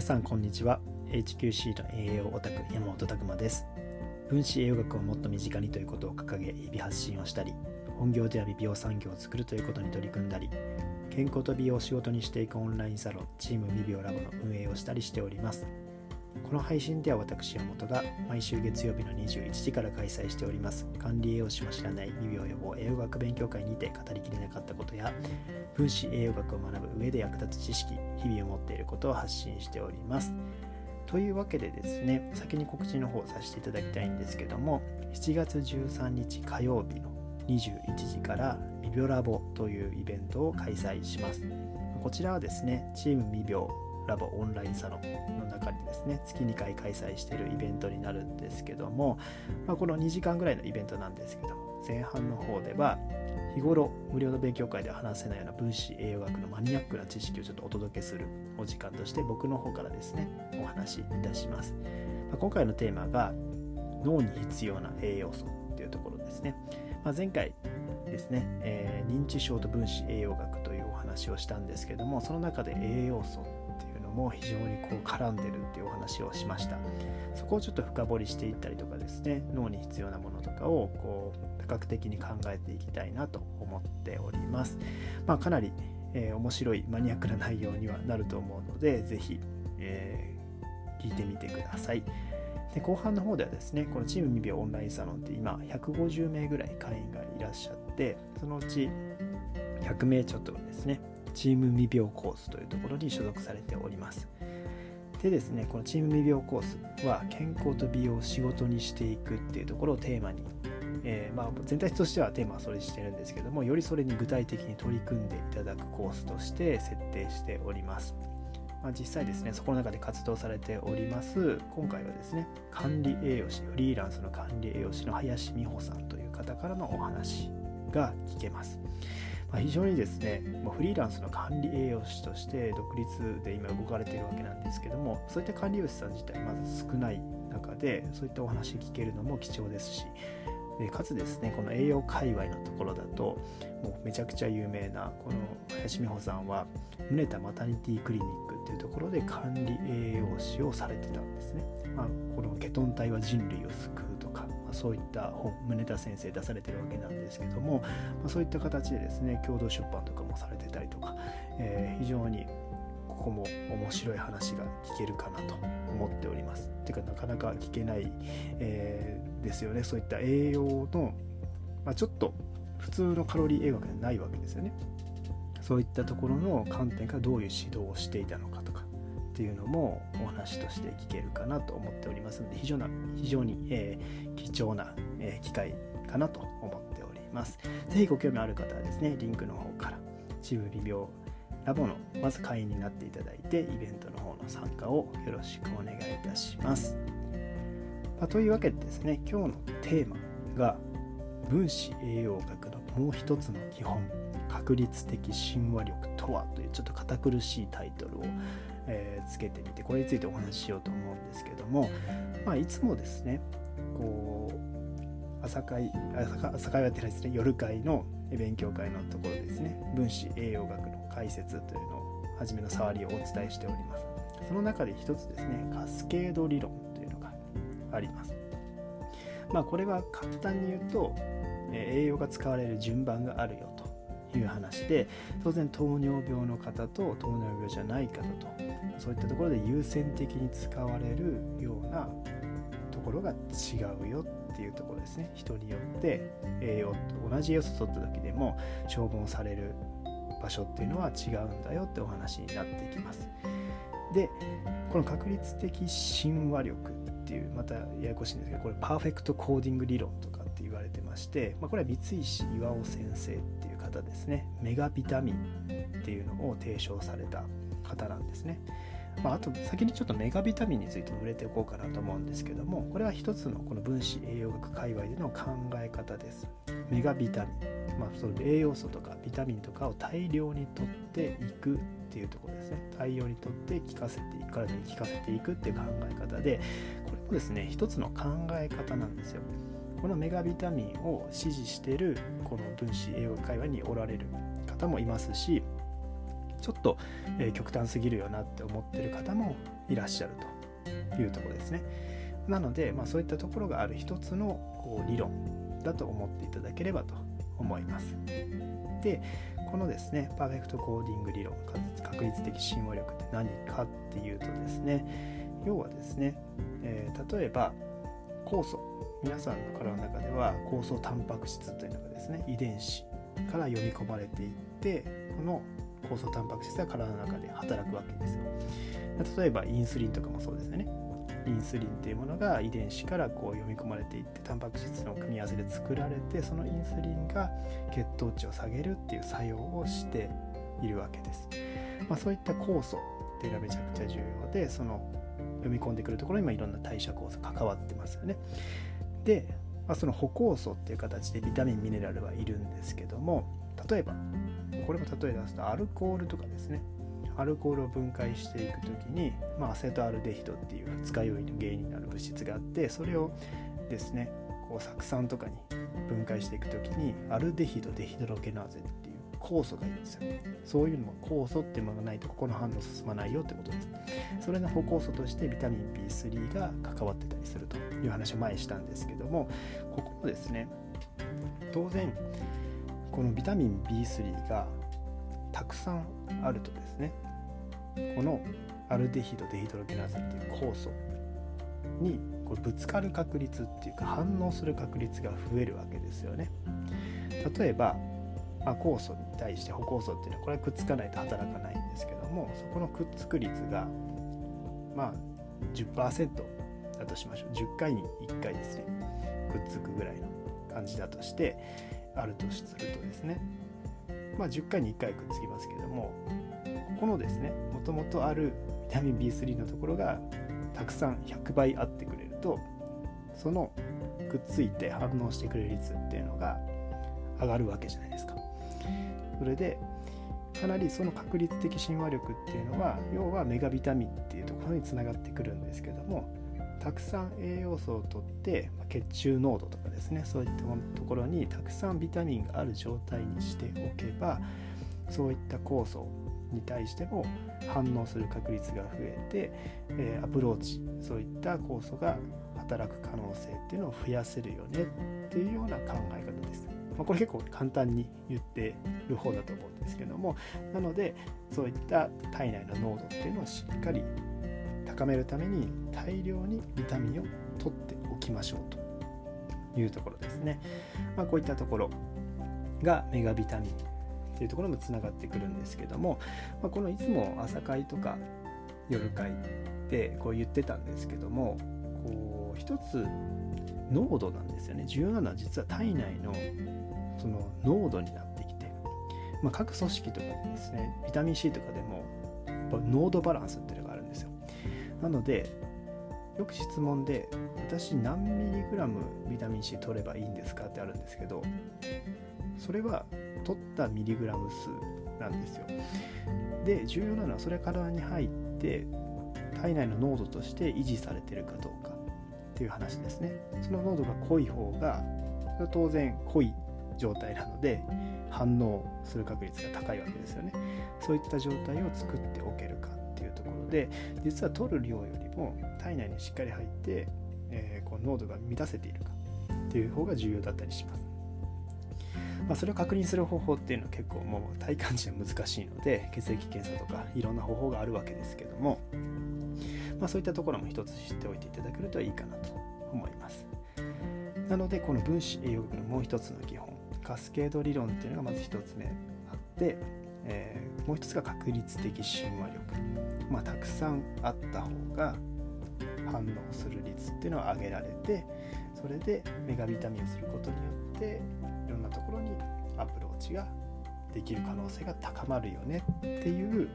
皆さんこんにちは。HQC の栄養オタク山本拓馬です。分子栄養学をもっと身近にということを掲げ日々発信をしたり本業である美容産業を作るということに取り組んだり健康と美容を仕事にしていくオンラインサロンチーム未病ラボの運営をしたりしております。この配信では私山本が毎週月曜日の21時から開催しております。管理栄養士も知らない未病予防栄養学勉強会にて語りきれなかったことや分子栄養学を学ぶ上で役立つ知識日々を持っていることを発信しております。というわけでですね先に告知の方させていただきたいんですけども7月13日火曜日の21時から未病ラボというイベントを開催します。こちらはですねチーム未病ラボオンラインサロンの中にですね月2回開催しているイベントになるんですけども、まあ、この2時間ぐらいのイベントなんですけども前半の方では日頃無料の勉強会では話せないような分子栄養学のマニアックな知識をちょっとお届けするお時間として僕の方からですねお話しいたします、まあ、今回のテーマが脳に必要な栄養素っていうところですね、まあ、前回ですね、えー、認知症と分子栄養学というお話をしたんですけどもその中で栄養素も非常にこう絡んでるっていうお話をしました。そこをちょっと深掘りしていったりとかですね脳に必要なものとかをこう多角的に考えていきたいなと思っております。まあかなり、えー、面白いマニアックな内容にはなると思うので是非、えー、聞いてみてください。で後半の方ではですねこのチーム未病オンラインサロンって今150名ぐらい会員がいらっしゃってそのうち100名ちょっとですねチーム未病コースというところに所属されております。でですね、このチーム未病コースは健康と美容を仕事にしていくっていうところをテーマに、えー、まあ、全体としてはテーマはそれにしてるんですけども、よりそれに具体的に取り組んでいただくコースとして設定しております。まあ、実際ですね、そこの中で活動されております、今回はですね、管理栄養士、フリーランスの管理栄養士の林美穂さんという方からのお話が聞けます。まあ、非常にですね、まあ、フリーランスの管理栄養士として独立で今動かれてるわけなんですけどもそういった管理栄養士さん自体まず少ない中でそういったお話聞けるのも貴重ですしでかつですねこの栄養界隈のところだともうめちゃくちゃ有名なこの林美穂さんは宗田マタニティクリニックっていうところで管理栄養士をされてたんですね、まあ、このケトン体は人類を救うとかそういった本宗田先生出されてるわけなんですけども、まあ、そういった形でですね共同出版とかもされてたりとか、えー、非常にここも面白い話が聞けるかなと思っております。てかなかなか聞けない、えー、ですよねそういった栄養の、まあ、ちょっと普通のカロリー栄養学ではないわけですよね。そういったところの観点からどういう指導をしていたのかとかっていうのもお話として聞けるかなと思っておりますので非常な非常に、えー、貴重な、え、機会かなと思っております。ぜひご興味ある方はですね、リンクの方からチーム微病ラボのまず会員になっていただいてイベントの方の参加をよろしくお願いいたします。まあ、というわけでですね、今日のテーマが分子栄養学のもう一つの基本確率的親和力とはというちょっと堅苦しいタイトルをえー、つけてみてこれについてお話ししようと思うんですけども、まあ、いつもですねこう朝会朝会はってないですね。夜会の勉強会のところですね。分子栄養学の解説というのを初めの触りをお伝えしております。その中で一つですねカスケード理論というのがあります。まあこれは簡単に言うと栄養が使われる順番があるよという話で当然糖尿病の方と糖尿病じゃない方とそういったところで優先的に使われるようなところが違うよっていうところですね。人によって栄養同じ栄養素取った時でも消耗される場所っていうのは違うんだよってお話になっていきます。でこの確率的親和力っていうまたややこしいんですけどこれパーフェクトコーディング理論とかって言われてまして、まあ、これは三石岩尾先生っていう方ですね。メガビタミンっていうのを提唱された方なんですね。まあ、あと先にちょっとメガビタミンについても触れておこうかなと思うんですけどもこれは一つのこの分子栄養学界隈での考え方です。メガビタミン、まあ、その栄養素とかビタミンとかを大量にとっていくっていうところですね大量にとって効かせていく体に効かせていくっていう考え方でこれもですね一つの考え方なんですよ。このメガビタミンを支持してるこの分子栄養界隈におられる方もいますしちょっと、え極端すぎるよなって思ってる方もいらっしゃるというところですね。なので、まあ、そういったところがある一つのこう理論だと思っていただければと思います。でこのですねパーフェクトコーディング理論確率的親和力って何かっていうとですね要はですね、えー、例えば酵素皆さんの体の中では酵素タンパク質というのがですね遺伝子から読み込まれていってこの酵素タンパク質が体の中で働くわけです例えばインスリンとかもそうですよね。インスリンっていうものが遺伝子からこう読み込まれていってタンパク質の組み合わせで作られてそのインスリンが血糖値を下げるっていう作用をしているわけです、まあ、そういった酵素っていうのはめちゃくちゃ重要でその読み込んでくるところに今いろんな代謝酵素関わってますよね。で、まあ、その補酵素っていう形でビタミンミネラルはいるんですけども例えばこれも例え出すとアルコールとかですね。アルコールを分解していく時に、まあ、アセトアルデヒドっていう二日酔いの原因になる物質があってそれをですねこう酢酸とかに分解していく時にアルデヒドデヒドロケナーゼっていう酵素がいるんですよ。そういうのも酵素っていうものがないとここの反応進まないよってことです。それの補酵素としてビタミン B3 が関わってたりするという話を前にしたんですけどもここもですね当然このビタミン B3 がたくさんあるとですねこのアルデヒドデヒドロゲナーゼっていう酵素にこれぶつかる確率っていうか反応する確率が増えるわけですよね。例えば、まあ、酵素に対して補酵素っていうのはこれはくっつかないと働かないんですけどもそこのくっつく率がまあ10%だとしましょう。10回に1回ですね。くっつくぐらいの感じだとしてあるとするとですねまあ10回に1回くっつきますけどもこのですねもともとあるビタミン B3 のところがたくさん100倍あってくれるとそのくっついて反応してくれる率っていうのが上がるわけじゃないですか。それでかなりその確率的親和力っていうのは要はメガビタミンっていうところにつながってくるんですけどもたくさん栄養素をとって血中濃度とかですねそういったところにたくさんビタミンがある状態にしておけばそういった酵素に対しても反応する確率が増えて、えー、アプローチそういった酵素が働く可能性っていうのを増やせるよねっていうような考え方です。まあ、これ結構簡単に言ってる方だと思うんですけどもなのでそういった体内の濃度っていうのをしっかり高めるために大量にビタミンを取っておきましょうというところですね。まあ、こういったところがメガビタミンっていうところもつながってくるんですけども、まあ、このいつも朝会とか夜会でこう言ってたんですけどもこう一つ濃度なんですよね重要なのは実は体内のその濃度になってきて、まあ、各組織とかですねビタミン C とかでも濃度バランスってなのでよく質問で私何ミリグラムビタミン C 取ればいいんですかってあるんですけどそれは取ったミリグラム数なんですよ。で重要なのはそれ体に入って体内の濃度として維持されてるかどうかっていう話ですね。その濃度が濃い方が当然濃い状態なので反応する確率が高いわけですよね。そういった状態を作っておけるかっていうところで実は取る量よりも体内にしっかり入って、えー、こう濃度が満たせているかっていう方が重要だったりします。まあ、それを確認する方法っていうのは結構もう体感値は難しいので血液検査とかいろんな方法があるわけですけども、まあ、そういったところも一つ知っておいていただけるといいかなと思いますなのでこの分子栄養学のもう一つの基本カスケード理論っていうのがまず一つ目あって、えー、もう一つが確率的親和力、まあ、たくさんあった方が反応する率っていうのは上げられてそれでメガビタミンをすることによっていろんなところにアプローチができる可能性が高まるよねっていう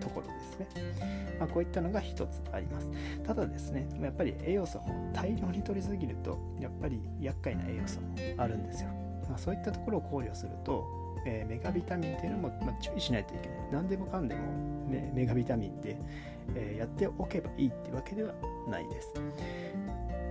ところですね。まあ、こういったのが一つあります。ただですね、やっぱり栄養素も大量に取りすぎると、やっぱり厄介な栄養素もあるんですよ。まあ、そういったところを考慮すると、えー、メガビタミンっていうのも、まあ、注意しないといけない。何でもかんでも、ね、メガビタミンって、えー、やっておけばいいってわけではないです。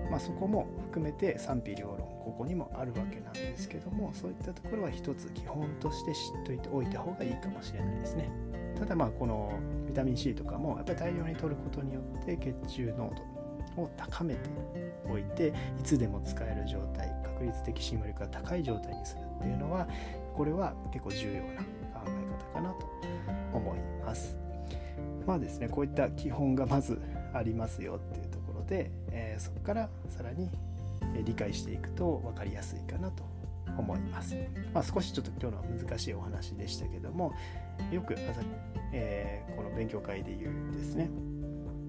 まあ、そこも含めて賛否両論ここにもあるわけなんですけどもそういったところは一つ基本として知っといておいた方がいいかもしれないですねただまあこのビタミン C とかもやっぱり大量に摂ることによって血中濃度を高めておいていつでも使える状態確率的シン力が高い状態にするっていうのはこれは結構重要な考え方かなと思います。まあですねこういった基本がまずありますよっていうところで、えー、そこからさらに理解していくと分かりやすいかなと思います。まあ、少しちょっと今日の難しいお話でしたけどもよく、えー、この勉強会で言うですね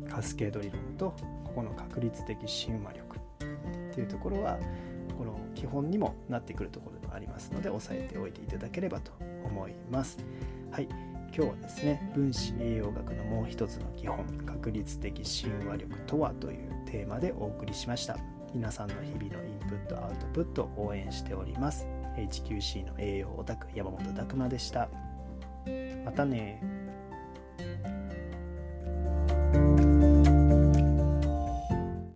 カスケード理論とここの確率的神話力っていうところはこの基本にもなってくるところありますので押さえておいていただければと思います。はい。今日はですね分子栄養学のもう一つの基本確率的親和力とはというテーマでお送りしました。皆さんの日々のインプットアウトプットを応援しております。HQC の栄養オタク山本拓馬でした。またね